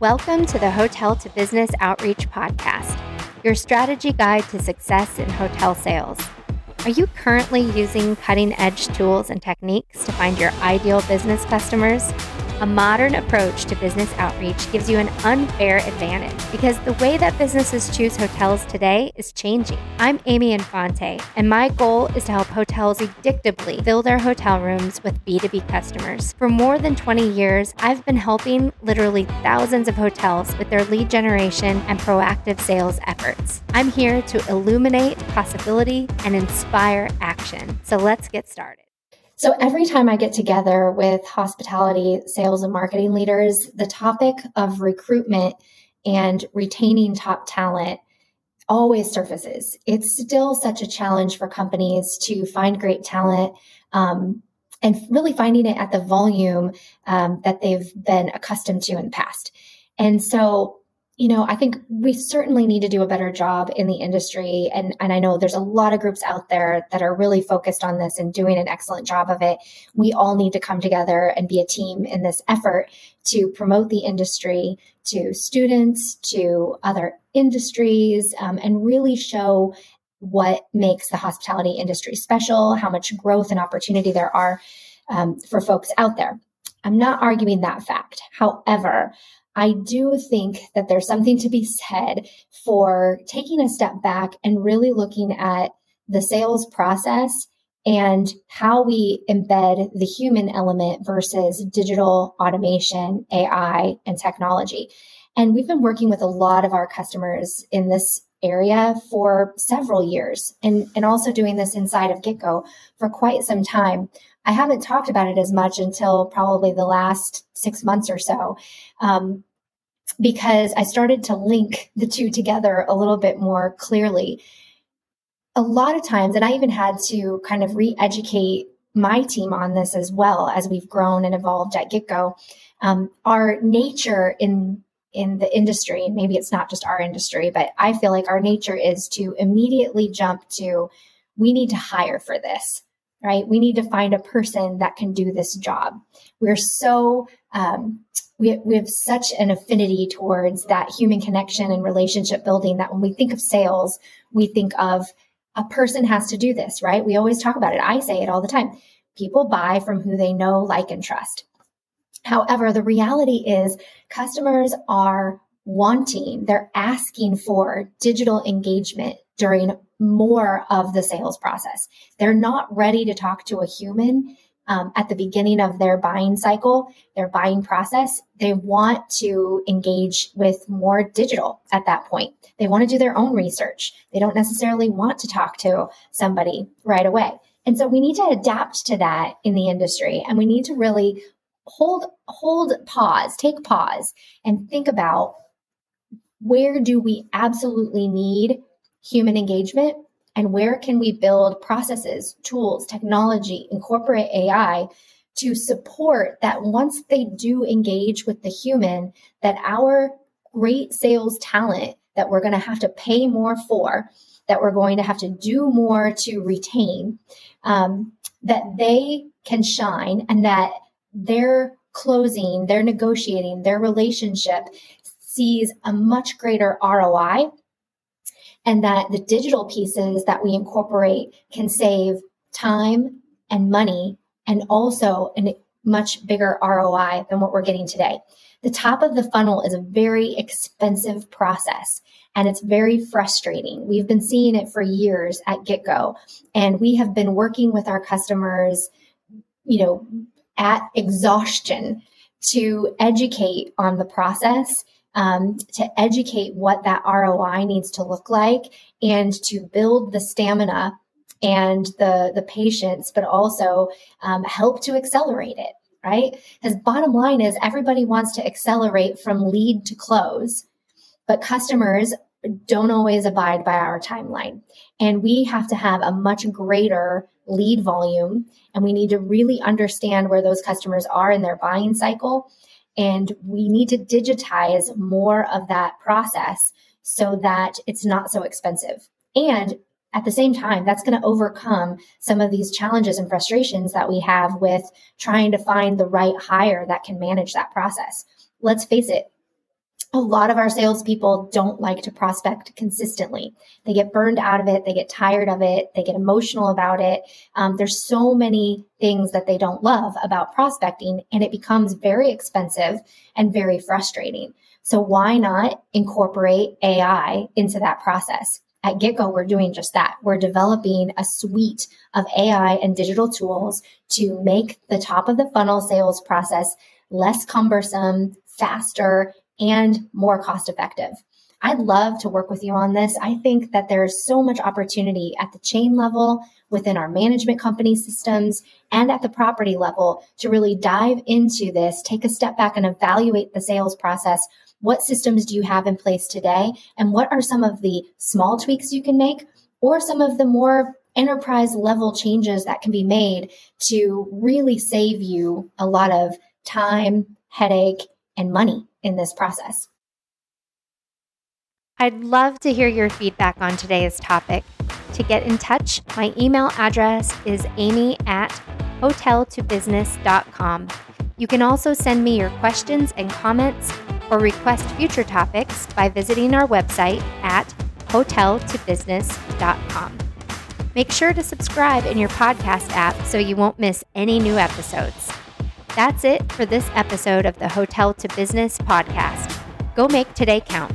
Welcome to the Hotel to Business Outreach Podcast, your strategy guide to success in hotel sales. Are you currently using cutting edge tools and techniques to find your ideal business customers? A modern approach to business outreach gives you an unfair advantage because the way that businesses choose hotels today is changing. I'm Amy Infante, and my goal is to help hotels addictively fill their hotel rooms with B2B customers. For more than 20 years, I've been helping literally thousands of hotels with their lead generation and proactive sales efforts. I'm here to illuminate possibility and inspire action. So let's get started. So every time I get together with hospitality sales and marketing leaders, the topic of recruitment and retaining top talent always surfaces. It's still such a challenge for companies to find great talent um, and really finding it at the volume um, that they've been accustomed to in the past. And so you know, I think we certainly need to do a better job in the industry. And, and I know there's a lot of groups out there that are really focused on this and doing an excellent job of it. We all need to come together and be a team in this effort to promote the industry to students, to other industries, um, and really show what makes the hospitality industry special, how much growth and opportunity there are um, for folks out there. I'm not arguing that fact. However, I do think that there's something to be said for taking a step back and really looking at the sales process and how we embed the human element versus digital automation, AI, and technology. And we've been working with a lot of our customers in this area for several years and, and also doing this inside of GetGo for quite some time. I haven't talked about it as much until probably the last six months or so. Um, because I started to link the two together a little bit more clearly. A lot of times, and I even had to kind of re educate my team on this as well as we've grown and evolved at GetGo. Um, our nature in in the industry, maybe it's not just our industry, but I feel like our nature is to immediately jump to we need to hire for this right? We need to find a person that can do this job. We're so, um, we, we have such an affinity towards that human connection and relationship building that when we think of sales, we think of a person has to do this, right? We always talk about it. I say it all the time. People buy from who they know, like, and trust. However, the reality is customers are wanting, they're asking for digital engagement during more of the sales process. They're not ready to talk to a human um, at the beginning of their buying cycle, their buying process. They want to engage with more digital at that point. They want to do their own research. They don't necessarily want to talk to somebody right away. And so we need to adapt to that in the industry and we need to really hold hold pause, take pause and think about where do we absolutely need human engagement and where can we build processes, tools, technology, incorporate AI to support that once they do engage with the human, that our great sales talent that we're going to have to pay more for, that we're going to have to do more to retain, um, that they can shine and that their closing, their negotiating, their relationship sees a much greater ROI and that the digital pieces that we incorporate can save time and money and also a much bigger ROI than what we're getting today. The top of the funnel is a very expensive process and it's very frustrating. We've been seeing it for years at GetGo and we have been working with our customers, you know, at exhaustion to educate on the process um, to educate what that ROI needs to look like and to build the stamina and the the patience, but also um, help to accelerate it. Right? Because bottom line is everybody wants to accelerate from lead to close, but customers don't always abide by our timeline. And we have to have a much greater lead volume and we need to really understand where those customers are in their buying cycle and we need to digitize more of that process so that it's not so expensive. And at the same time, that's going to overcome some of these challenges and frustrations that we have with trying to find the right hire that can manage that process. Let's face it, a lot of our salespeople don't like to prospect consistently. They get burned out of it. They get tired of it. They get emotional about it. Um, there's so many things that they don't love about prospecting, and it becomes very expensive and very frustrating. So why not incorporate AI into that process? At GetGo, we're doing just that. We're developing a suite of AI and digital tools to make the top of the funnel sales process less cumbersome, faster, and more cost effective. I'd love to work with you on this. I think that there's so much opportunity at the chain level, within our management company systems, and at the property level to really dive into this, take a step back and evaluate the sales process. What systems do you have in place today? And what are some of the small tweaks you can make or some of the more enterprise level changes that can be made to really save you a lot of time, headache, and money in this process. I'd love to hear your feedback on today's topic. To get in touch, my email address is amy at hoteltobusiness.com. You can also send me your questions and comments or request future topics by visiting our website at hoteltobusiness.com. Make sure to subscribe in your podcast app so you won't miss any new episodes. That's it for this episode of the Hotel to Business podcast. Go make today count.